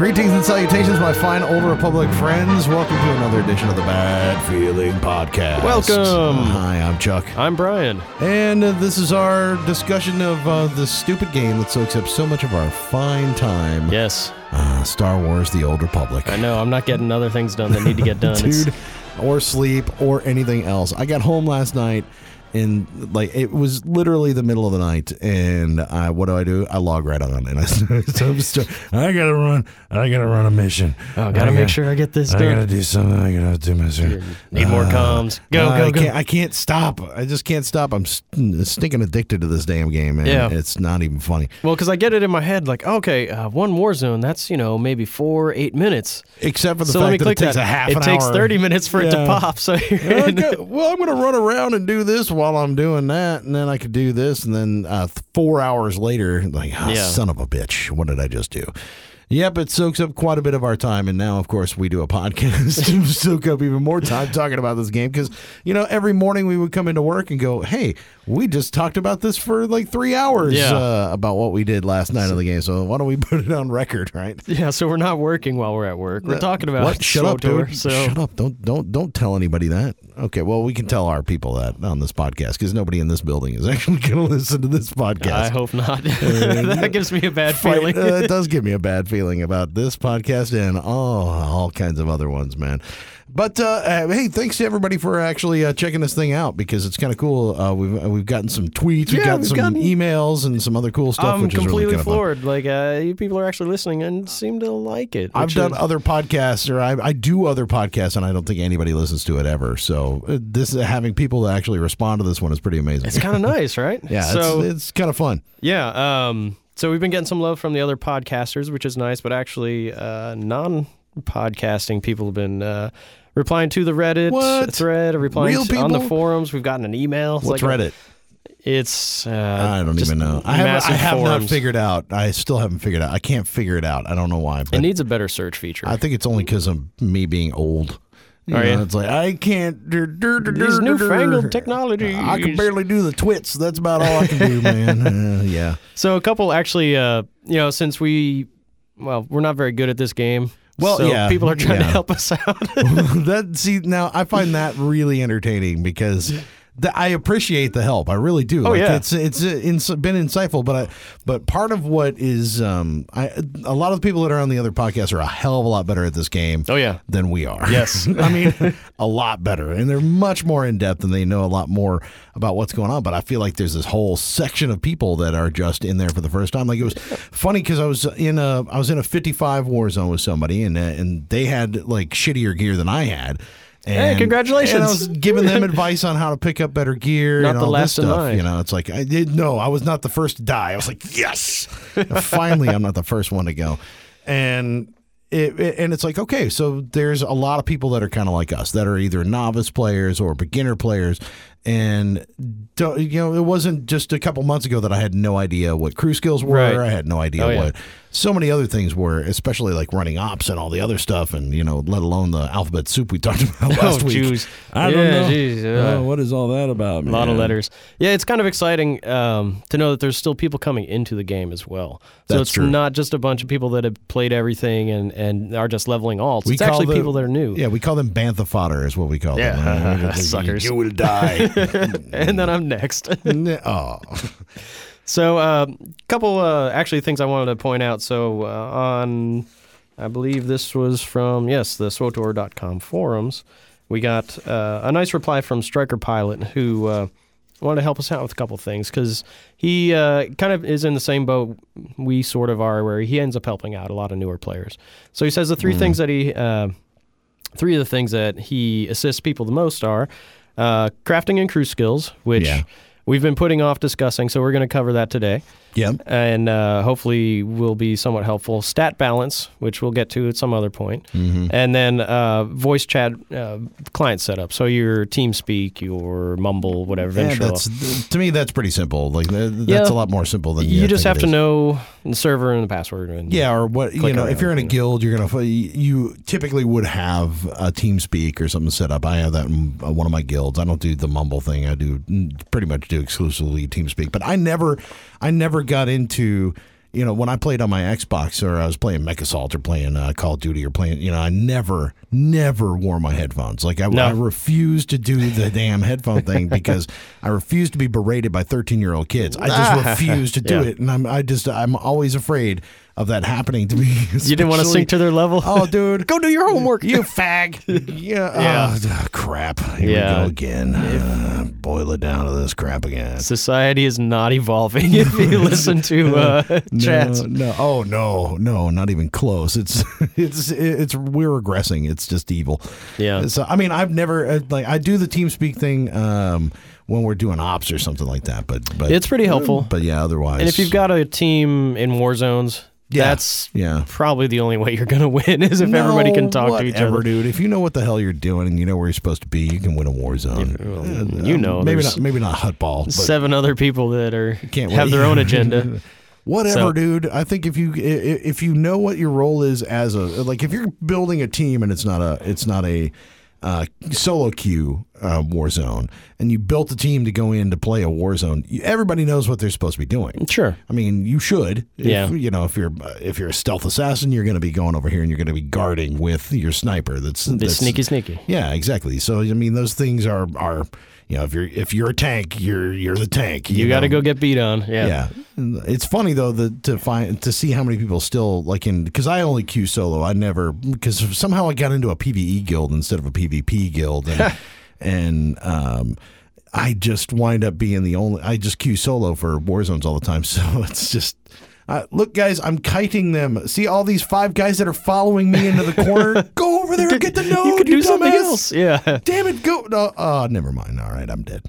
Greetings and salutations, my fine Old Republic friends. Welcome to another edition of the Bad Feeling Podcast. Welcome. Hi, I'm Chuck. I'm Brian. And uh, this is our discussion of uh, the stupid game that soaks up so much of our fine time. Yes, Uh, Star Wars The Old Republic. I know. I'm not getting other things done that need to get done. Dude, or sleep, or anything else. I got home last night. And like it was literally the middle of the night, and I, what do I do? I log right on, and I, so I'm I gotta run, I gotta run a mission. oh, I gotta make sure I get this I gotta do something. I gotta do my shit. Need more comms. Go, Uh, go, I go. Can't, I can't stop. I just can't stop. I'm st- stinking addicted to this damn game, man. Yeah. It's not even funny. Well, because I get it in my head, like, okay, uh, one war zone. That's you know maybe four, eight minutes. Except for the so let me fact that it takes that. a half it takes hour. 30 minutes for it to pop. So well, I'm to run around and do this while I'm doing that, and then I could do this, and then uh, four hours later, like, oh, Yeah. son of a bitch, what did I just do? Yep, it soaks up quite a bit of our time, and now, of course, we do a podcast to soak up even more time talking about this game because, you know, every morning we would come into work and go, "Hey, we just talked about this for like three hours Yeah. uh, about what we did last night of the game, so why don't we put it on record, right?" yeah. So we're not working while we're at work. We're talking about what? Shut up, SWTOR, dude! So Shut up! Don't don't don't tell anybody that. Okay, well, we can tell our people that on this podcast because nobody in this building is actually going to listen to this podcast. I hope not. that gives me a bad feeling. uh, it does give me a bad feeling about this podcast and all all kinds of other ones, man. But uh, uh, hey, thanks to everybody for actually uh, checking this thing out because it's kind of cool. Uh, we've we've gotten some tweets, we've Yeah, got we've some gotten- emails, and some other cool stuff, I'm which is really completely floored. Like, uh, you people are actually listening and seem to like it. I've done is- other podcasts, or I, I do other podcasts, and I don't think anybody listens to it ever. So uh, this having people to actually respond to this one is pretty amazing. It's kind of nice, right? yeah, So it's, it's kind of fun. Yeah. Um, so we've been getting some love from the other podcasters, which is nice, but actually, uh, non podcasting people have been uh, replying to the Reddit What? thread, replying Real to- on the forums. We've gotten an email. It's What's like a- Reddit? It's uh, I don't even know. I have, I massive have not figured out. I still haven't figured out. I can't figure it out. I don't know why. It needs a better search feature. I think it's only because of me being old. You know, you? It's like I can't. dur- dur- dur- These dur- newfangled dur- technologies. I can barely do the twits. That's about all I can do, man. Uh, yeah. So a couple actually, uh, you know, since we, well, we're not very good at this game. Well, so yeah, people are trying to help us out. that see now I find that really entertaining because I appreciate the help. I really do. Oh, like, yeah. it's it's uh, been insightful, but I, but part of what is um I a lot of the people that are on the other podcasts are a hell of a lot better at this game. Oh, yeah. than we are. Yes. I mean a lot better, and they're much more in depth, and they know a lot more about what's going on. But I feel like there's this whole section of people that are just in there for the first time. Like it was funny because I was in a I was in a 55 war zone with somebody, and uh, and they had like shittier gear than I had. And, congratulations. And I was giving them advice on how to pick up better gear Not and the all last this stuff. line. You know, it's like I did no, I was not the first to die. I was like, yes, finally, I'm not the first one to go, and. It, it- and it's like okay, so there's a lot of people that are kind of like us that are either novice players or beginner players, and don't, you know it wasn't just a couple months ago that I had no idea what crew skills were. Right. I had no idea Oh, yeah. what so many other things were, especially like running ops and all the other stuff, and you know, let alone the alphabet soup we talked about last oh, week. Jews. I yeah, don't know. geez, uh, Oh, what is all that about? A lot of letters. Yeah, it's kind of exciting um, to know that there's still people coming into the game as well. So That's it's true. not just a bunch of people that have played everything and, and are just leveling alts. We it's actually the- people that are new. Yeah, we call them bantha fodder, is what we call Yeah. them. Suckers. You will die. And then I'm next. oh, so a couple uh, actually things I wanted to point out. So uh, on, I believe this was from, yes, the SWOTOR.com forums. We got uh, a nice reply from Striker Pilot who uh, wanted to help us out with a couple things because he uh, kind of is in the same boat we sort of are, where he ends up helping out a lot of newer players. So he says the three things that he, uh, three of the things that he assists people the most are uh, crafting and crew skills, which Yeah. We've been putting off discussing. So we're going to cover that today. Yep. and uh, hopefully will be somewhat helpful. Stat balance, which we'll get to at some other point, Mm-hmm. and then uh, voice chat uh, client setup. So your TeamSpeak, your Mumble, whatever. Yeah, that's to me that's pretty simple. Like that's Yeah. a lot more simple than you you just have to know the server and the password. And Yeah, or what you know, if you're in a guild, you're gonna you typically would have a TeamSpeak or something set up. I have that in uh, one of my guilds. I don't do the Mumble thing. I do pretty much do exclusively TeamSpeak. But I never, I never got into. You know, when I played on my Xbox or I was playing MechAssault or playing uh, Call of Duty or playing, you know, I never, never wore my headphones. Like I, No. I refuse to do the damn headphone thing because I refuse to be berated by 13 year old kids. I just refuse to do Yeah. it, and I'm, I just, I'm always afraid of that happening to me. You didn't want to sink to their level. Oh, dude, Go do your homework. you fag. yeah. Yeah. Oh, crap. Here Yeah. we go again. Uh, boil it down to this crap again. Society is not evolving if you listen to uh, chats. No, no, oh no, no, not even close. It's, it's, it's. We're regressing. It's just evil. Yeah. So I mean, I've never uh, like I do the TeamSpeak thing um, when we're doing ops or something like that. But but It's pretty helpful. But yeah, otherwise. And if you've got a team in war zones, Yeah. that's yeah. probably the only way you're going to win is if everybody can talk to each other. dude. If you know what the hell you're doing and you know where you're supposed to be, you can win a war zone. well, uh, you uh, know, maybe not, maybe not huttball. but Seven other people that are can't have wait. their own agenda. Whatever, So- dude. I think if you if you know what your role is as a like if you're building a team and it's not a it's not a uh, solo queue uh, war zone and you built a team to go in to play a Warzone. everybody knows what they're supposed to be doing. Sure. I mean, you should. If, Yeah. You know, if you're if you're a stealth assassin, you're going to be going over here and you're going to be guarding with your sniper. That's, that's sneaky, sneaky. Yeah, exactly. So I mean, those things are are you know if you're if you're a tank, you're you're the tank. You, got to go get beat on. Yeah. Yeah, it's funny though that to find to see how many people still like in because I only queue solo. I never because somehow I got into a PVE guild instead of a PvP guild, and and um, I just wind up being the only. I just queue solo for war zones all the time, so it's just. Uh, look, guys, I'm kiting them. See all these five guys that are following me into the corner? Go over there and get the node. you could do something else. Yeah. Damn it, go. No, uh, never mind. All right, I'm dead.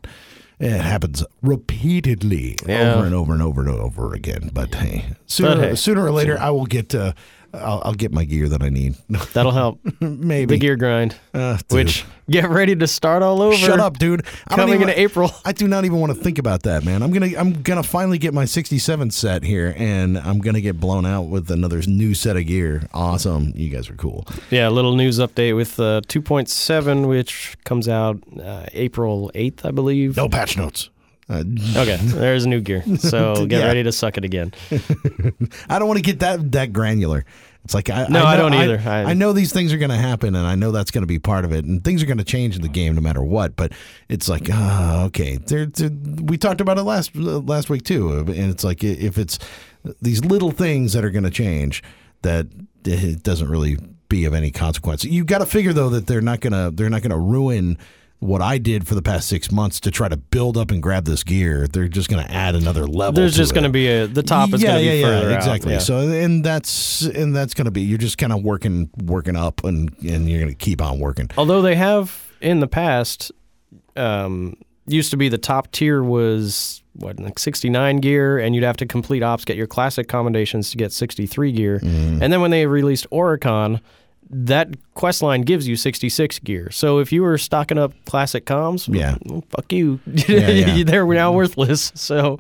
It happens repeatedly Yeah. over and over and over and over again. But hey, sooner, But hey, sooner or later, I will get uh, I'll, I'll get my gear that I need. That'll help. Maybe. The gear grind. Uh. Which get ready to start all over. Shut up, dude. I don't Coming even- in April. I do not even want to think about that, man. I'm gonna I'm gonna finally get my 67 set here, and I'm gonna get blown out with another new set of gear. Awesome, you guys are cool. Yeah, a little news update with uh, 2.7, which comes out uh, April 8th, I believe. No patch notes. Uh, Okay, there's new gear. So get Yeah. ready to suck it again. I don't want to get that that granular. It's like I, No, I know- don't either. I, I- I know these things are going to happen, and I know that's going to be part of it, and things are going to change in the game no matter what. But it's like, ah, okay. They're, they're- we talked about it last last week too, and it's like if it's these little things that are going to change, that it doesn't really be of any consequence. You got to figure though that they're not gonna they're not gonna ruin. What I did for the past six months to try to build up and grab this gear, they're just going to add another level. There's just going to be a the top is yeah, going to be yeah, further yeah, out. exactly. Yeah. So and that's and that's going to be you're just kind of working working up and and you're going to keep on working. Although they have in the past, um, used to be the top tier was what like 69 gear, and you'd have to complete ops, get your classic commendations to get 63 gear, Mm-hmm. and then when they released Oricon. That quest line gives you 66 gear. So if you were stocking up classic comms, Yeah. well, fuck you. yeah. They're now worthless. So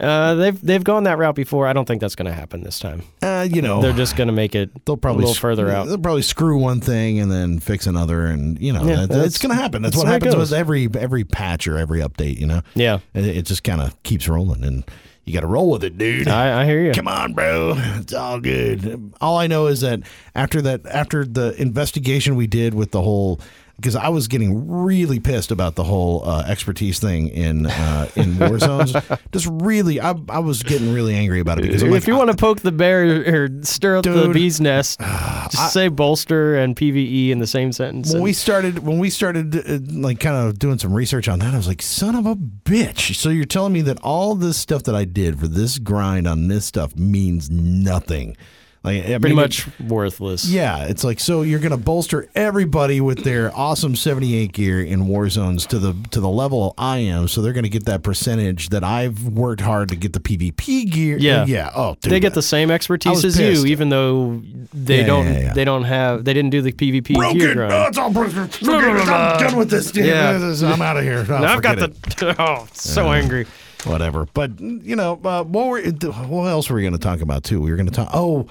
uh, they've they've gone that route before. I don't think that's going to happen this time. Uh, you know, They're just going to make it they'll probably a little further out. They'll probably screw one thing and then fix another, and you know Yeah, that, that's- it's going to happen. That's, that's what the way it happens with every every patch or every update. You know, Yeah, it, it just kind of keeps rolling, and you got to roll with it, dude. I, I hear you. Come on, bro. It's all good. All I know is that after that, after the investigation we did with the whole, because I was getting really pissed about the whole uh, expertise thing in uh, in war zones. Just really, I, I was getting really angry about it because I'm if like, you want to poke the bear or stir up the bee's nest, just say bolster and PVE in the same sentence. when and- we started when we started uh, like kind of doing some research on that i was like son of a bitch so you're telling me that all this stuff that i did for this grind on this stuff means nothing Like I Pretty mean, much worthless. Yeah, it's like so you're going to bolster everybody with their awesome 78 gear in war zones to the to the level I am, so they're going to get that percentage that I've worked hard to get the PvP gear. Yeah. yeah. Oh, dude, they get the same expertise as you, even though they Yeah, don't. yeah, yeah. They don't have. They didn't do the PvP gear broken. grind. Oh, it's all broken. It. I'm done with this. Yeah. I'm out of here. Oh, I've got forget the. it. Oh, so angry. whatever. But you know, uh, what were what else were we going to talk about too? We were going to talk. Oh,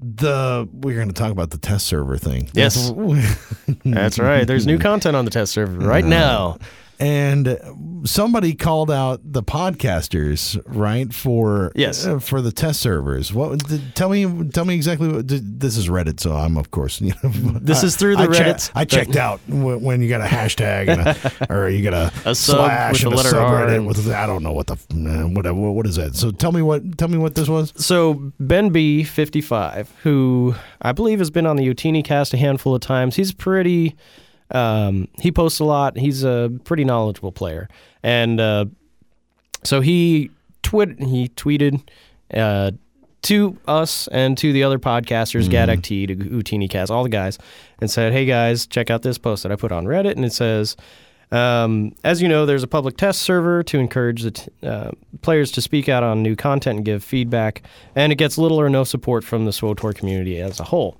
the we're going to talk about the test server thing. Yes. That's right. There's new content on the test server right uh-huh. now. And somebody called out the podcasters right for Yes. uh, for the test servers what did, tell me tell me exactly what did, this is reddit so i'm of course you know This is through the I, che- I checked out when, when you got a hashtag and a, or you got a, A slash with and a subreddit and- with i don't know what the uh, what, what what is that so tell me what tell me what this was So Ben B, 55, who I believe has been on the Utini cast a handful of times. He's pretty. Um, he posts a lot. He's a pretty knowledgeable player, and uh, so he twit he tweeted uh, to us and to the other podcasters, Gadak T, to Utini Cast, all the guys, and said, "Hey guys, check out this post that I put on Reddit." And it says, um, "As you know, there's a public test server to encourage the t- uh, players to speak out on new content and give feedback, and it gets little or no support from the SWOTOR community as a whole."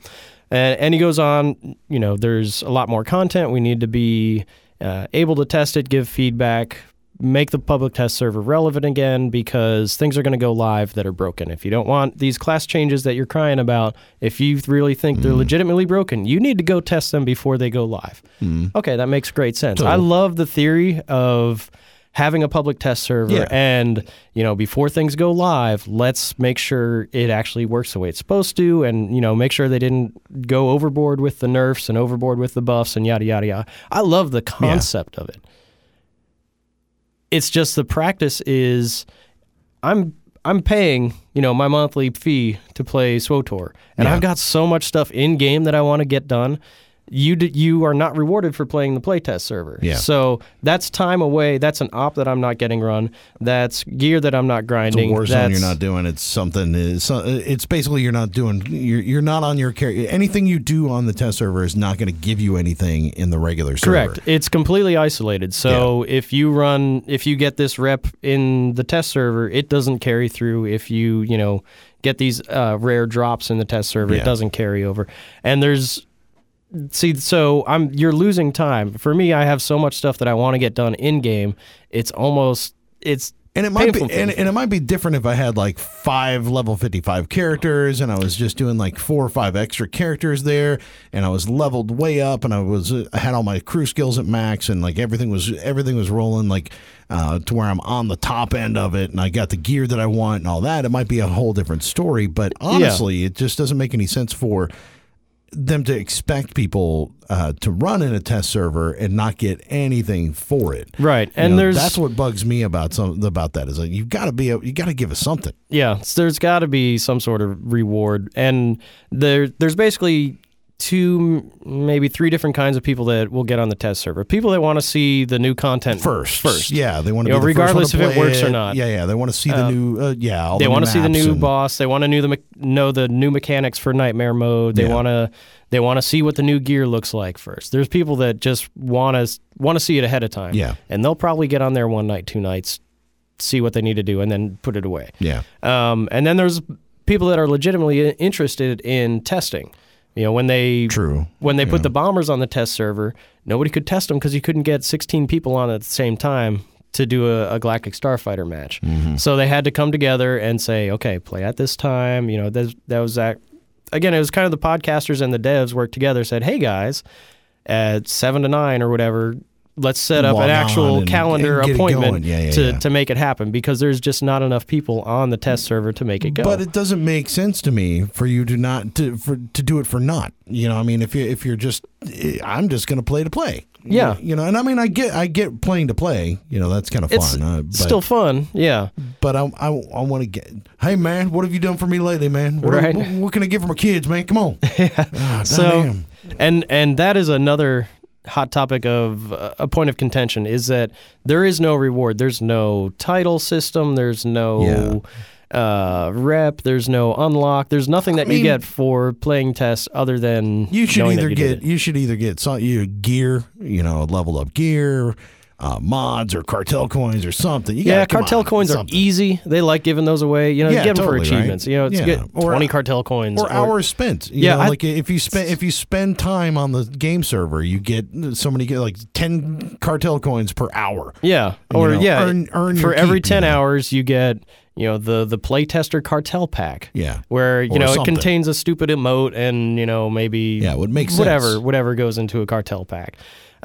And, and he goes on, you know, there's a lot more content. We need to be uh, able to test it, give feedback, make the public test server relevant again because things are going to go live that are broken. If you don't want these class changes that you're crying about, if you really think they're mm. legitimately broken, you need to go test them before they go live. Mm. Okay, that makes great sense. I love the theory of having a public test server Yeah. and you know before things go live let's make sure it actually works the way it's supposed to and you know make sure they didn't go overboard with the nerfs and overboard with the buffs and yada yada yada i love the concept of it it's just the practice is i'm i'm paying you know my monthly fee to play swotor and Yeah. i've got so much stuff in game that i want to get done you d- you are not rewarded for playing the playtest server. Yeah. So that's time away. That's an op that I'm not getting run. That's gear that I'm not grinding. war zone that's, you're not doing it's something is it's basically you're not doing you're, you're not on your character anything you do on the test server is not going to give you anything in the regular server Correct. It's completely isolated. So if you run, if you get this rep in the test server, it doesn't carry through. If you, you know, get these uh, rare drops in the test server, Yeah. it doesn't carry over. And there's, see, so I'm you're losing time. For me, I have so much stuff that I want to get done in game. It's almost it's And it might be and, and it might be different if I had like five level 55 characters and I was just doing like four or five extra characters there and I was leveled way up and I was I had all my crew skills at max and like everything was everything was rolling like uh, to where I'm on the top end of it and I got the gear that I want and all that it might be a whole different story but honestly it just doesn't make any sense for them to expect people uh, to run in a test server and not get anything for it. right. You And know, there's that's what bugs me about some about that is like you've got to be a, you got to give us something. Yeah, there's got to be some sort of reward, and there there's basically two, maybe three different kinds of people that will get on the test server. People that want to see the new content First, first. yeah, they want to You be know, the first one regardless if it works or not. Yeah, yeah, they want to see the new, uh, yeah, They the want to see the new and- boss. They want to know the me- know the new mechanics for Nightmare mode. They Yeah. want to they want to see what the new gear looks like first. There's people that just want to want to see it ahead of time. Yeah. and they'll probably get on there one night, two nights, see what they need to do, and then put it away. Yeah, Um, and then there's people that are legitimately interested in testing. You know, when they true. when they put the bombers on the test server, nobody could test them because you couldn't get 16 people on at the same time to do a, a Galactic Starfighter match. Mm-hmm. So they had to come together and say, okay, play at this time. You know, that, that was that. Again, it was kind of the podcasters and the devs worked together, said, hey guys, at seven to nine or whatever, let's set up Log an actual and- calendar and appointment. Yeah, yeah, to, yeah. to make it happen because there's just not enough people on the test server to make it go. But it doesn't make sense to me for you to not to for to do it for not. You know, I mean, if you if you're just, eh, I'm just going to play to play. Yeah. you know, and I mean, I get I get playing to play. You know, that's kind of it's fun. Uh, but, still fun, yeah. but I I, I want to get. Hey man, what have you done for me lately, man? What, Right. what, what can I get for my kids, man? Come on. Ah, So, damn. and and that is another hot topic of uh, a point of contention is that there is no reward. There's no title system. There's no. uh, rep. There's no unlock. There's nothing that mean- you get for playing tests other than You should either you get you should either get some you gear, you know, level up gear, uh, mods or cartel coins or something. You Yeah, gotta, cartel on, coins are easy. They like giving those away. You know, Yeah, you get them totally, for right? achievements. You know, it's Yeah. get Or- twenty cartel coins or hours spent. You Yeah, know, I- like if you spend if you spend time on the game server, you get so many get like ten cartel coins per hour. Yeah, You or know, yeah, earn- earn for every keep, you ten know. hours you get you know the the playtester cartel pack. Yeah. where you Or know something. it contains a stupid emote and you know maybe Yeah, it would make whatever sense. whatever goes into a cartel pack.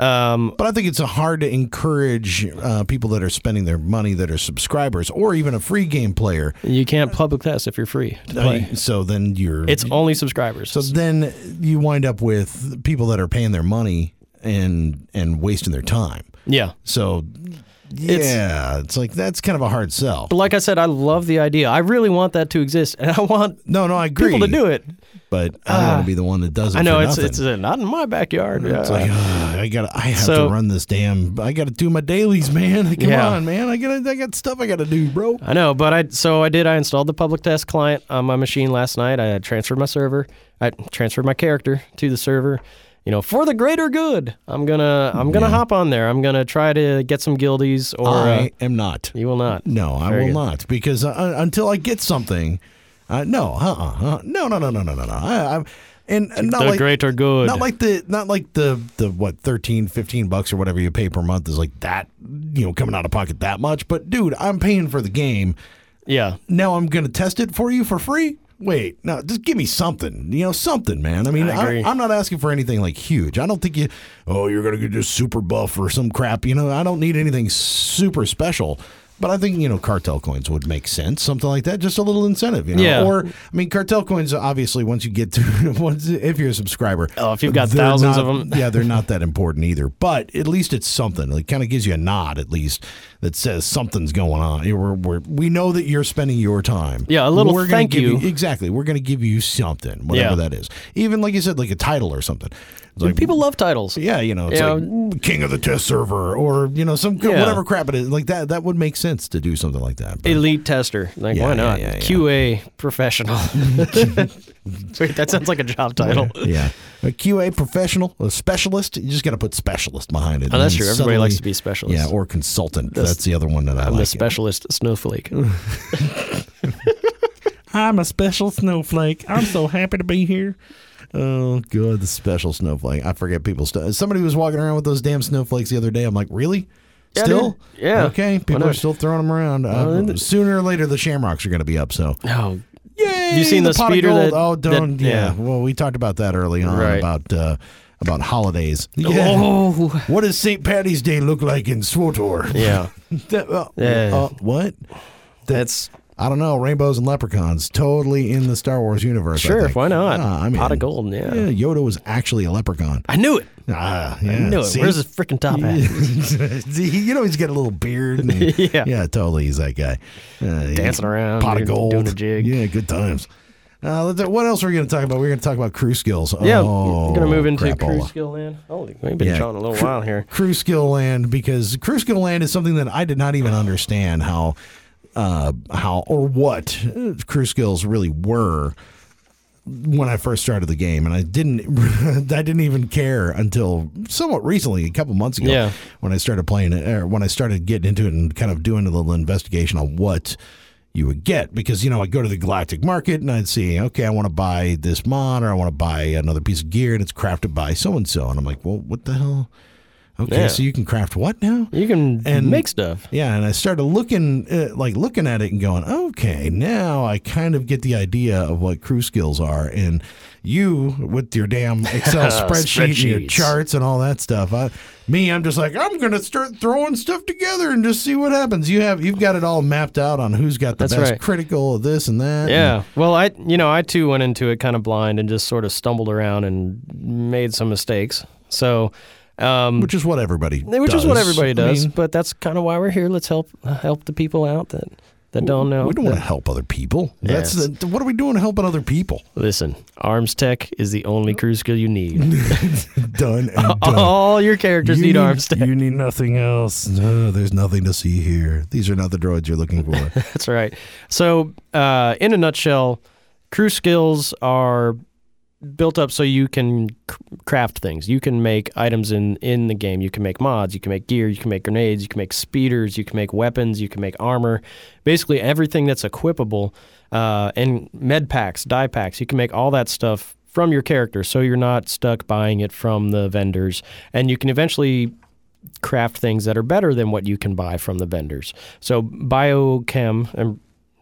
Um, But I think it's hard to encourage uh, people that are spending their money that are subscribers or even a free game player. you can't public test if you're free to play. Uh, so then you're it's only subscribers. So then you wind up with people that are paying their money and and wasting their time. yeah. So yeah, it's, like that's kind of a hard sell. But like I said, I love the idea. I really want that to exist, and I want No, no, I agree. people to do it. but I don't want to be the one that does it. I know it's nothing. it's uh, not in my backyard. It's Uh, like ugh, I got. I have So- to run this damn. I got to do my dailies, man. Come Yeah. on, man. I got. I got stuff I got to do, bro. I know, but I so I did. I installed the public test client on my machine last night. I had transferred my server. I transferred my character to the server. You know, for the greater good. I'm gonna I'm gonna Yeah. hop on there. I'm gonna try to get some guildies, or uh, I am not. you will not. No, I Very will good. not because uh, until I get something, uh, no, uh-uh, uh, no, no, no, no, no, no, no. I, I, and, and not the like greater good. not like the not like the the what 13 15 bucks or whatever you pay per month is like that you know coming out of pocket that much but dude i'm paying for the game yeah. now i'm gonna test it for you for free wait no just give me something you know something man. I mean I am not asking for anything like huge. I don't think you oh you're gonna get just super buff or some crap you know? I don't need anything super special but I think you know cartel coins would make sense, something like that, just a little incentive, you know. Yeah. Or I mean, cartel coins obviously once you get to once if you're a subscriber, Oh, if you've got thousands not- them, yeah, they're not that important either. But at least it's something. It kind of gives you a nod, at least, that says something's going on. We're, we're, we know that you're spending your time. Yeah, a little We're thank give you. Exactly. We're going to give you something, whatever Yeah. that is. Even like you said, like a title or something. Like, People love titles. yeah, you know, it's You like King of the Test Server or you know some Yeah. whatever crap it is. Like that, that would make sense to do something like that. But- Elite tester. Like, Yeah, why not? yeah, yeah. QA professional. Wait, that sounds like a job title. yeah, a QA professional, a specialist. You just got to put specialist behind it. Oh, that's true. Everybody likes to be a specialist. Yeah, or consultant. That's- That's, the other one that I I'm like. the specialist snowflake. I'm a special snowflake. I'm so happy to be here. Oh, good. The special snowflake. I forget people's St- Somebody was walking around with those damn snowflakes the other day. I'm like, really? Yeah, Still? dude. Yeah. Okay. People are still throwing them around. Uh, Well, sooner or later, the shamrocks are going to be up. So, Oh, yay! You seen the of speeder that- oh, don't. that- yeah. yeah. Well, we talked about that early on Right. about uh, about holidays. Yeah. oh, What does St. Patty's Day look like in SWTOR? yeah. That- uh, Yeah. uh, what? That's I don't know. Rainbows and leprechauns, totally in the Star Wars universe. Sure. Why not? Ah, I mean, Pot of gold. Yeah. Yeah, Yoda was actually a leprechaun. I knew it. Ah, yeah. I knew it. See? Where's his freaking top hat? You know he's got a little beard. and- Yeah. yeah, totally. He's that guy. Uh, Dancing around, pot of gold, doing a jig. Yeah, good times. Uh, what else are we going to talk about? We're going to talk about crew skills. Yeah, oh, we're gonna move into crapola. cruise skill land. Holy, we've been Yeah, a little cru- while here. Crew skill land because crew skill land is something that I did not even understand how, uh, how or what uh, crew skills really were when I first started the game, and I didn't, I didn't even care until somewhat recently, a couple months ago, Yeah. when I started playing it, or when I started getting into it and kind of doing a little investigation on what you would get. Because you know I go to the galactic market and I'd see okay I want to buy this mod or I want to buy another piece of gear and it's crafted by so and so and I'm like well what the hell okay Yeah. so you can craft what now You can And- make stuff. yeah and I started looking uh, like looking at it and going okay now I kind of get the idea of what crew skills are and you with your damn Excel spreadsheet and your charts and all that stuff I, me I'm just like I'm gonna start throwing stuff together and just see what happens you have you've got it all mapped out on who's got the That's best right. critical of this and that Yeah. Well, I you know I too went into it kind of blind and just sort of stumbled around and made some mistakes. So, um, which is what everybody which does. is what everybody I does. mean, but that's kind of why we're here. Let's help help the people out that that don't know. We don't want to help other people. That's the, what are we doing helping other people? Listen, arms tech is the only crew skill you need. done and done. All your characters You need, arms tech. You need nothing else. No, there's nothing to see here. These are not the droids you're looking for. That's right. So, uh, in a nutshell, crew skills are built up so you can craft things. You can make items in in the game. You can make mods. You can make gear. You can make grenades. You can make speeders. You can make weapons. You can make armor. Basically, everything that's equipable. Uh, and med packs, dye packs. You can make all that stuff from your character, so you're not stuck buying it from the vendors, and you can eventually craft things that are better than what you can buy from the vendors. So biochem, is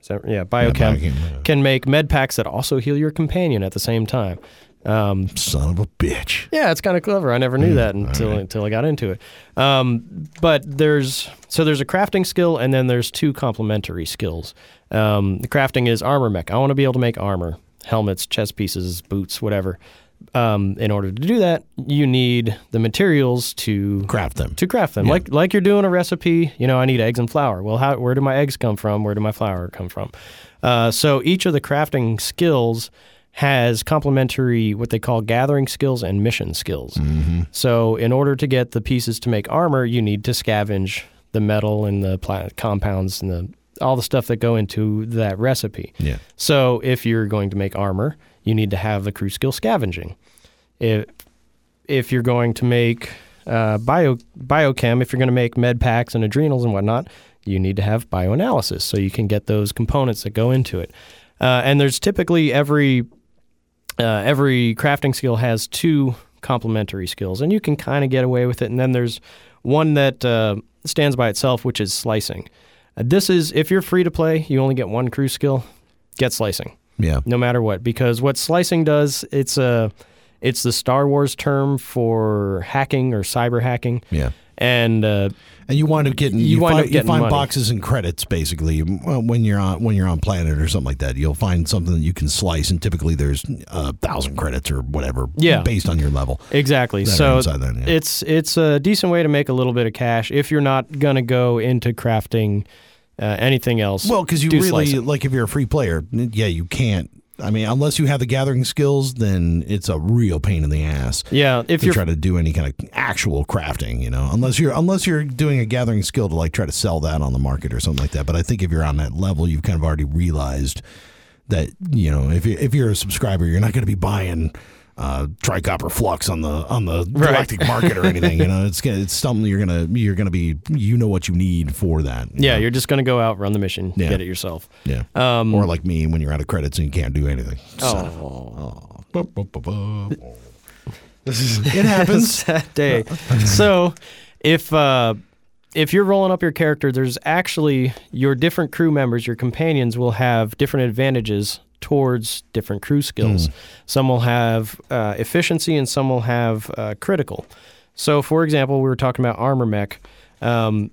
that, yeah, biochem Biochem, yeah. can make med packs that also heal your companion at the same time. Um, Son of a bitch. yeah, it's kind of clever. I never knew that until until I got into it. Um, but there's so there's a crafting skill, and then there's two complementary skills. Um, the crafting is armor mech. I want to be able to make armor, helmets, chest pieces, boots, whatever. Um, in order to do that, you need the materials to Craft them. to craft them. Yeah. Like like you're doing a recipe. You know, I need eggs and flour. Well, how where do my eggs come from? Where do my flour come from? Uh, so each of the crafting skills has complementary what they call gathering skills and mission skills. Mm-hmm. So in order to get the pieces to make armor, you need to scavenge the metal and the pla- compounds and the all the stuff that go into that recipe. Yeah. So if you're going to make armor, you need to have the crew skill scavenging. If if you're going to make uh, bio biochem, if you're going to make med packs and adrenals and whatnot, you need to have bioanalysis so you can get those components that go into it. Uh, and there's typically every uh, every crafting skill has two complementary skills, and you can kind of get away with it. And then there's one that uh, stands by itself, which is slicing. Uh, this is if you're free to play, you only get one crew skill. Get slicing Yeah. no matter what because what slicing does it's a it's the Star Wars term for hacking or cyber hacking Yeah. and uh, And you wind up getting You you, find, getting you find money. boxes and credits basically when you're on when you're on planet or something like that. You'll find something that you can slice, and typically there's a thousand credits or whatever. Yeah. based on your level. exactly so that, yeah. it's it's a decent way to make a little bit of cash if you're not gonna go into crafting uh, anything else Well, because you really like if you're a free player, yeah, you can't. I mean, unless you have the gathering skills, then it's a real pain in the ass yeah if you're try to do any kind of actual crafting. You know, unless you're unless you're doing a gathering skill to like try to sell that on the market or something like that. But I think if you're on that level, you've kind of already realized that you know if you if you're a subscriber, you're not going to be buying. Uh, tricopper flux on the on the Right. galactic market or anything, you know. It's gonna, it's something you're gonna you're gonna be you know what you need for that. you yeah know? you're just gonna go out run the mission Yeah. get it yourself Yeah. um, or like me when you're out of credits and you can't do anything. Oh. Bu. it happens. sad day. so, if uh, if you're rolling up your character, there's actually your different crew members, your companions will have different advantages towards different crew skills. Some will have uh, efficiency, and some will have uh, critical. So, for example, we were talking about armor mech. Um,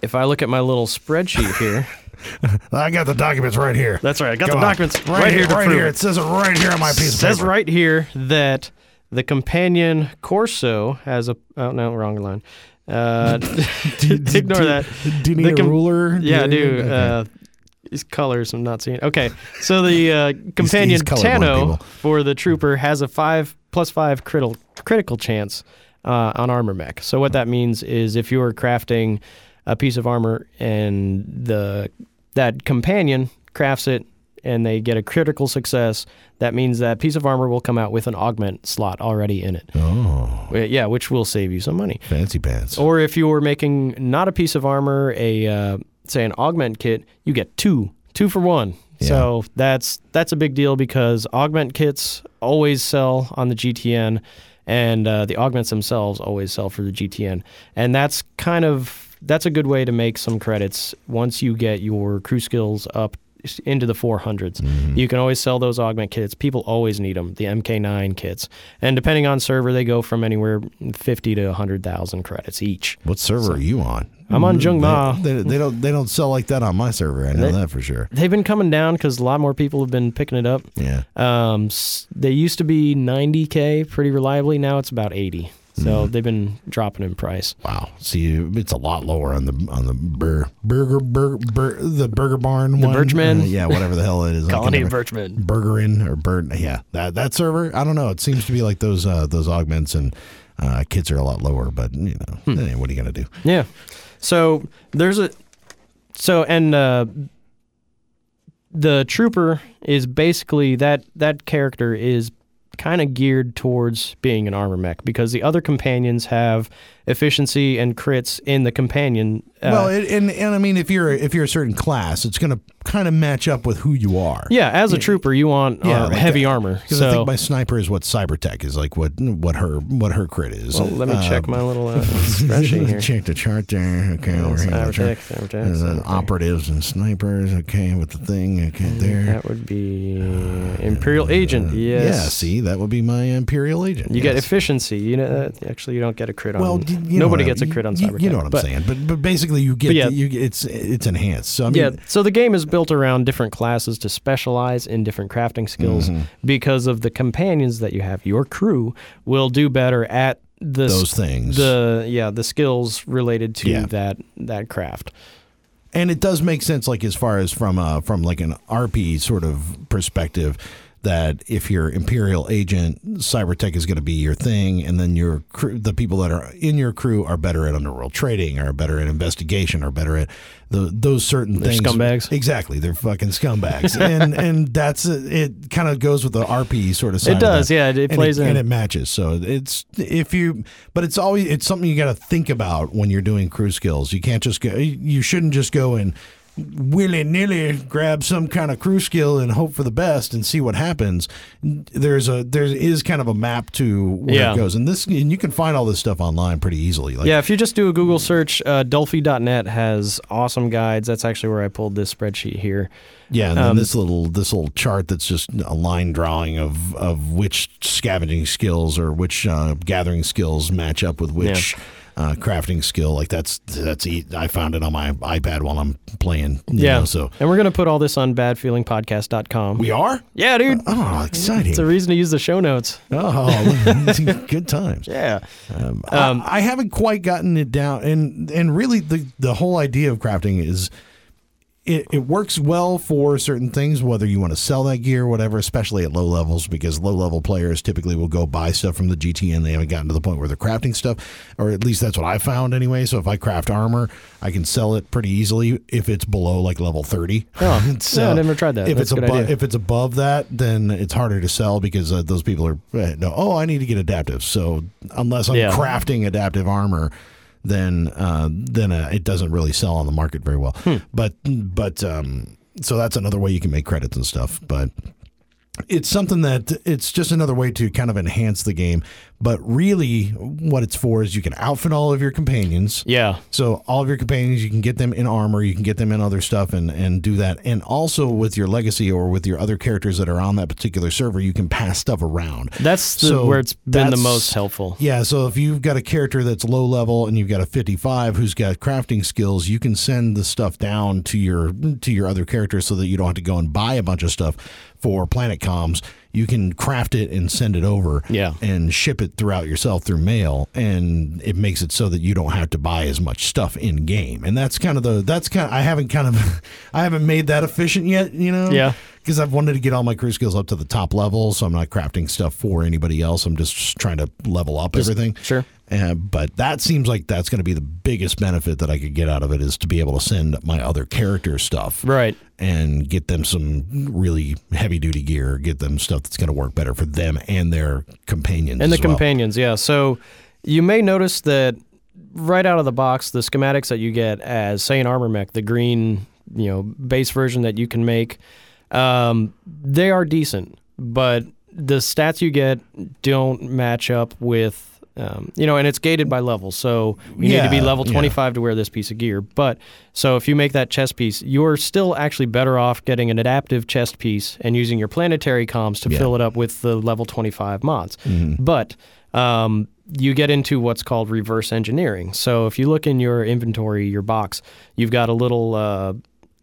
if I look at my little spreadsheet here, I got the documents right here. that's right. I got Come the on. documents right, right, here right here. it. It says it right here on my piece of says paper. right here that the companion Corso has a oh no wrong line. Uh, ignore that. Do you The need a com- ruler? Yeah, I do. Okay. Uh, these colors I'm not seeing. Okay, so the uh, companion he's colorblind, Tanno for the trooper has a five plus five critical critical chance uh, on armor mech. So what that means is if you are crafting a piece of armor and the that companion crafts it and they get a critical success, that means that piece of armor will come out with an augment slot already in it. oh, Yeah, which will save you some money. fancy pants. Or if you were making not a piece of armor, a uh, say an augment kit, you get two, two for one. So that's that's a big deal because augment kits always sell on the GTN, and uh, the augments themselves always sell for the GTN, and that's kind of that's a good way to make some credits once you get your crew skills up into the 400s. You can always sell those augment kits. People always need them, the MK9 kits. And depending on server, they go from anywhere 50 to 100,000 credits each. What server are you on? I'm on Jung Ma. They, they, they don't they don't sell like that on my server. I know They- that for sure. They've been coming down because a lot more people have been picking it up. Yeah. Um, they used to be 90k pretty reliably. Now it's about 80. So they've been dropping in price. Wow. See, it's a lot lower on the on the bur- burger bur- bur- the Burger Barn The one. Birchman? Uh, yeah, whatever the hell it is. I can Colony never- of Birchman. Burgerin or Bird. Yeah, that that server. I don't know. It seems to be like those uh, those augments and uh, kits are a lot lower. But you know, eh, what are you gonna do? Yeah. So there's a so and uh, the trooper is basically that that character is kind of geared towards being an armor mech because the other companions have efficiency and crits in the companion. Uh, well, it, and and I mean, if you're if you're a certain class, it's gonna kind of match up with who you are. yeah, as a trooper, you want uh, like heavy that. armor. Because So I think my sniper is what Cybertech is like. What what her what her crit is. well, let me Uh, check my little uh, spreadsheet here. Check the chart there. Okay, over here. Cybertech. Cybertech, Cybertech. operatives and snipers. Okay, with the thing. Okay, there. That would be Imperial Agent. Yes. Yeah, see, that would be my Imperial agent. You get efficiency. You know, uh, actually, you don't get a crit on. Well, y- you nobody I- gets a crit on you- You know what I'm but, saying, but but basically you get yeah. the- you it's it's enhanced. So I mean, Yeah, so the game is built around different classes to specialize in different crafting skills Mm-hmm. because of the companions that you have. Your crew will do better at the those things. the yeah the skills related to Yeah. that that craft. and it does make sense, like as far as from uh from like an RP sort of perspective. That if you're Imperial agent, Cybertech is going to be your thing, and then your crew, the people that are in your crew are better at underworld trading, are better at investigation, are better at the those certain They're things. scumbags. Exactly, they're fucking scumbags, and and that's it. Kind of goes with the RP sort of side. It does, yeah, it- plays it, in. and it matches. So it's if you, but it's always it's something you got to think about when you're doing crew skills. You can't just go. You shouldn't just go and willy nilly grab some kind of crew skill and hope for the best and see what happens. There's a there is kind of a map to where Yeah. it goes, and this and you can find all this stuff online pretty easily. Like, yeah, if you just do a Google search, uh, Dulfy.net has awesome guides. That's actually where I pulled this spreadsheet here. Yeah, and then Um, this little this little chart that's just a line drawing of of which scavenging skills or which uh, gathering skills match up with which uh, crafting skill. Like that's that's I found it on my iPad while I'm playing. you yeah. know, so and we're gonna put all this on badfeelingpodcast.com. we are. yeah, dude. Oh, exciting! It's a reason to use the show notes. oh, good times. Yeah. Um, Um, I, I haven't quite gotten it down, and and really the the whole idea of crafting is. It, it works well for certain things, whether you want to sell that gear, or whatever, especially at low levels, because low level players typically will go buy stuff from the GTN. They haven't gotten to the point where they're crafting stuff, or at least that's what I found anyway. So if I craft armor, I can sell it pretty easily if it's below like level 30. Oh, So I never tried that. If That's it's above, if it's above that, then it's harder to sell because uh, those people are uh, no. Oh, I need to get adaptive. So unless I'm Yeah. crafting adaptive armor, then uh, then uh, it doesn't really sell on the market very well. Hmm. But but um, so that's another way you can make credits and stuff. But it's something that it's just another way to kind of enhance the game. But really, what it's for is you can outfit all of your companions. Yeah. So all of your companions, you can get them in armor, you can get them in other stuff, and and do that. And also with your legacy or with your other characters that are on that particular server, you can pass stuff around. That's the, So where it's been the most helpful. Yeah, so if you've got a character that's low level and you've got a 55 who's got crafting skills, you can send the stuff down to your to your other characters so that you don't have to go and buy a bunch of stuff for Planet Comms. You can craft it and send it over Yeah. and ship it throughout yourself through mail and it makes it so that you don't have to buy as much stuff in game. And that's kind of the that's kind of, I haven't kind of I haven't made that efficient yet, you know. Yeah. Because I've wanted to get all my crew skills up to the top level, so I'm not crafting stuff for anybody else. I'm just trying to level up everything. Sure. Uh, but that seems like that's going to be the biggest benefit that I could get out of it is to be able to send my other character stuff Right. and get them some really heavy duty gear, get them stuff that's going to work better for them and their companions. And the well. companions, yeah. So you may notice that right out of the box, the schematics that you get as, say, an armor mech, the green, you know, base version that you can make, um, they are decent, but the stats you get don't match up with. Um, you know, and it's gated by level, so you need to be Yeah, level yeah. 25 to wear this piece of gear. But so if you make that chest piece, you're still actually better off getting an adaptive chest piece and using your planetary comms to Yeah. fill it up with the level 25 mods. Mm-hmm. But um, you get into what's called reverse engineering. So if you look in your inventory, your box, you've got a little uh,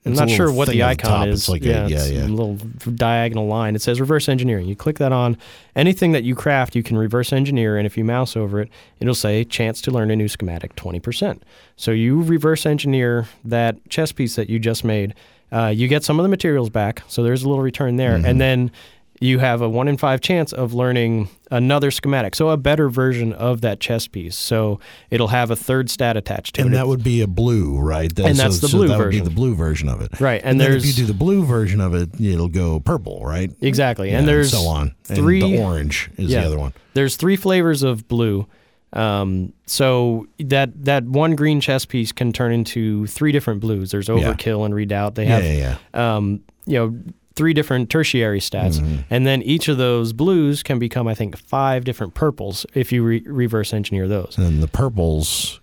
I'm not sure what the at the icon is. It's like a- yeah, yeah, it's yeah. a little diagonal line. It says reverse engineering. You click that on anything that you craft, you can reverse engineer, and if you mouse over it, it'll say chance to learn a new schematic, 20%. So you reverse engineer that chest piece that you just made. Uh, you get some of the materials back, so there's a little return there, Mm-hmm. and then you have a one in five chance of learning another schematic, so a better version of that chest piece. So it'll have a third stat attached to And it. And that would be a blue, right? That- And that's the blue that would version. be the blue version of it. Right, and And, then if you do the blue version of it, it'll go purple, right? exactly, Yeah, and there's so on. three And the orange is Yeah. the other one. There's three flavors of blue. Um, so that that one green chest piece can turn into three different blues. There's overkill and redoubt. They Yeah, have yeah, yeah. um, you know three different tertiary stats, Mm-hmm. and then each of those blues can become I think five different purples if you re- reverse engineer those. And the purples,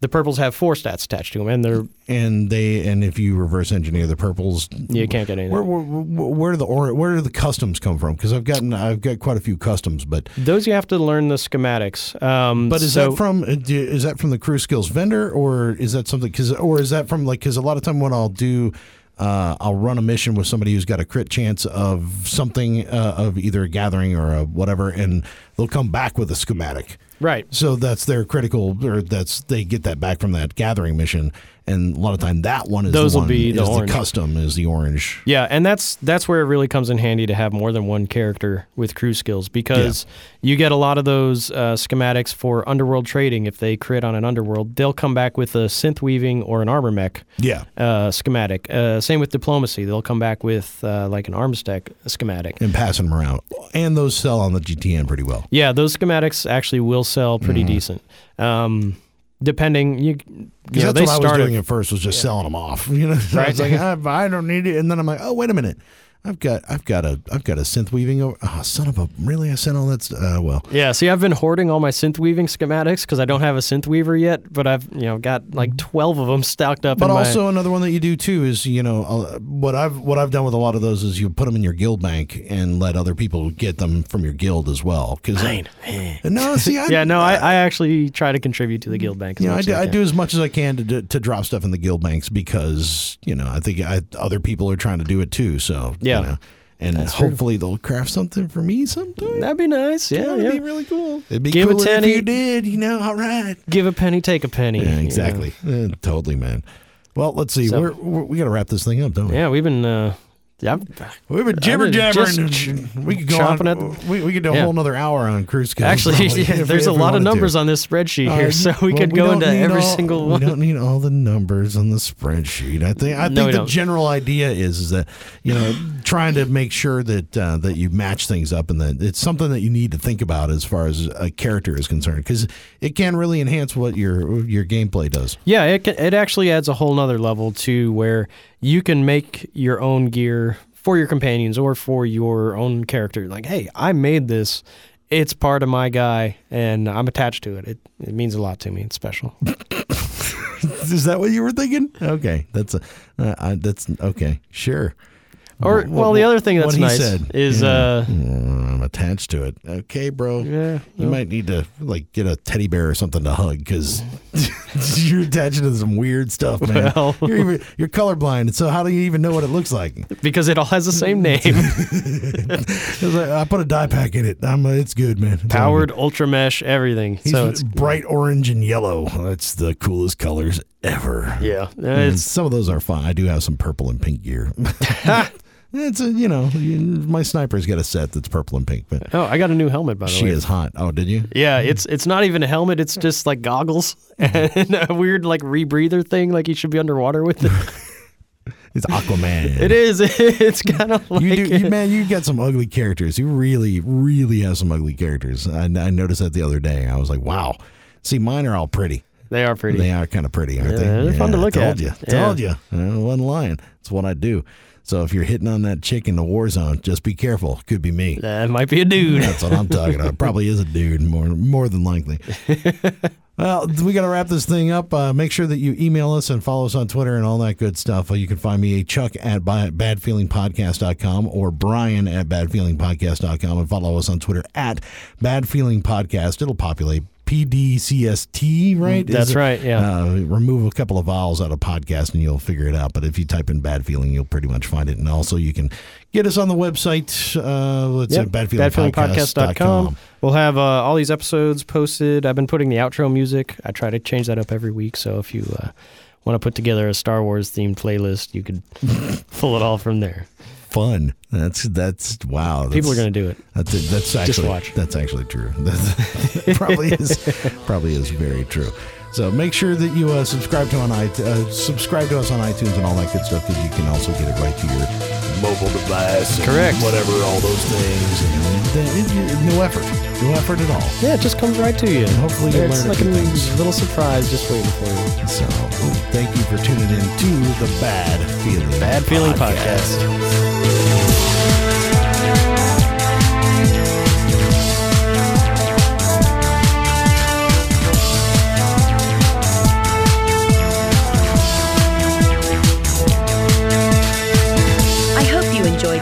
The purples have four stats attached to them, and they're and they, and if you reverse engineer the purples, you can't get anything. where, where, where do the or, where do the customs come from? Because I've gotten I've got quite a few customs, but Those you have to learn the schematics. Um, but is so- that from uh, is that from the crew skills vendor or is that something because or is that from like because a lot of time what I'll do. Uh, I'll run a mission with somebody who's got a crit chance of something uh, of either a gathering or a whatever, and they'll come back with a schematic. right? So that's their critical, or that's they get that back from that gathering mission, and a lot of time that one is Those the will one, be the orange. custom is the orange. Yeah, and that's that's where it really comes in handy to have more than one character with crew skills because you get a lot of those uh, schematics for underworld trading. If they crit on an underworld, they'll come back with a synth weaving or an armor mech Yeah, uh, schematic. Uh, same with diplomacy; they'll come back with uh, like an arms tech schematic. and passing them around, and those sell on the GTN pretty well. Yeah, those schematics actually will sell pretty Mm-hmm. decent. Um, depending, you, you know, that's they what I was started doing at first was just selling them off. You know, I Right. was like, I, I don't need it, and then I'm like, oh wait a minute, I've got I've got a I've got a synth weaving. Over, oh, son of a really, I sent all that. Uh, well, Yeah, see, I've been hoarding all my synth weaving schematics because I don't have a synth weaver yet, but I've you know got like twelve of them stacked up. But in my, also another one that you do too is you know uh, what I've what I've done with a lot of those is you put them in your guild bank and let other people get them from your guild as well. Because no, see, I, yeah, no, I, I actually try to contribute to the guild bank. As know, I do, as I can. do as much as I can to, do- to drop stuff in the guild banks because you know I think I, other people are trying to do it too. So you Yeah. know, and hopefully they'll craft something for me sometime. That'd be nice. Yeah, yeah. be really cool. It'd be Give a cool if you did. You know, all right. Give a penny, take a penny. Yeah, you know. exactly. Totally, man. Well, let's see. So- we're, we're, we got to wrap this thing up, don't we? Yeah, we've been. Uh, yeah, We've been jibber jabbering. We could go on. at we, we could do a Yeah. whole another hour on crew skills. actually, yeah, if- there's if a lot of wanted to. numbers on this spreadsheet Uh, here, so we well, could go into every all- single one. We don't need all the numbers on the spreadsheet. I think. I No, think the don't. general idea is is that you know trying to make sure that uh, that you match things up and that it's something that you need to think about as far as a character is concerned because it can really enhance what your your gameplay does. Yeah, it can, it actually adds a whole nother level to where you can make your own gear for your companions or for your own character. Like, hey, I made this. It's part of my guy, and I'm attached to it. It, it means a lot to me. It's special. Is that what you were thinking? Okay, that's a uh, I, that's okay. Sure. Or, Wh- well, the other thing what that's he nice said. is, Yeah. uh, I'm attached to it. Okay, bro. yeah, You might need to like get a teddy bear or something to hug because you're attached to some weird stuff, man. Well. you're, even, you're colorblind, so how do you even know what it looks like? because it all has the same name. Like, I put a dye pack in it. I'm, uh, it's good, man. It's all Powered, ultra mesh, everything. He's so it's bright orange and yellow. That's the coolest colors ever. yeah, And it's some of those are fun. I do have some purple and pink gear. it's a you know my sniper's got a set that's purple and pink, but oh, I got a new helmet by the she way. She is hot. Oh, did you? Yeah, it's it's not even a helmet. It's just like goggles and a weird like rebreather thing. Like you should be underwater with it. It's Aquaman. It is. It's kind of like You do, you, man. You got some ugly characters. You really, really have some ugly characters. I, I noticed that the other day. I was like, wow. See, mine are all pretty. they are pretty. They are kind of pretty, aren't Yeah, they? they're fun to look I told at. You, Yeah. Told you. Uh, I wasn't lying. It's what I do. So if you're hitting on that chick in the war zone, just be careful. Could be me. That might be a dude. That's what I'm talking about. Probably is a dude, more more than likely. well, we got to wrap this thing up. Uh, make sure that you email us and follow us on Twitter and all that good stuff. Uh, you can find me, at Chuck at badfeelingpodcast.com or Brian at badfeelingpodcast.com and follow us on Twitter at badfeelingpodcast. It'll populate PDCST, right? That's it- right, yeah. Uh, remove a couple of vowels out of podcast and you'll figure it out. But if you type in bad feeling, you'll pretty much find it. And also, you can get us on the website. Uh, let's Yep, say badfeelingpodcast.com. badfeelingpodcast.com. We'll have uh, all these episodes posted. I've been putting the outro music. I try to change that up every week. So if you uh, want to put together a Star Wars themed playlist, you could pull it all from there. Fun. That's that's wow. That's, People are going to do it. That's that's actually watch. that's actually true. That probably is probably is very true. So make sure that you uh, subscribe to on it, uh, subscribe to us on iTunes and all that good stuff because you can also get it right to your mobile device. and Correct. Whatever, all those things. And then it, it- no effort, no effort at all. Yeah, it just comes right to you. And hopefully you'll it's a like a things. little surprise just waiting for you. So thank you for tuning in to the Bad Feeling Bad Feeling Podcast. I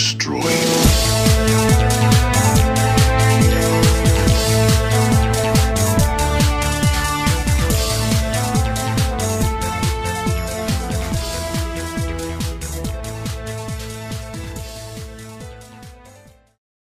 Don't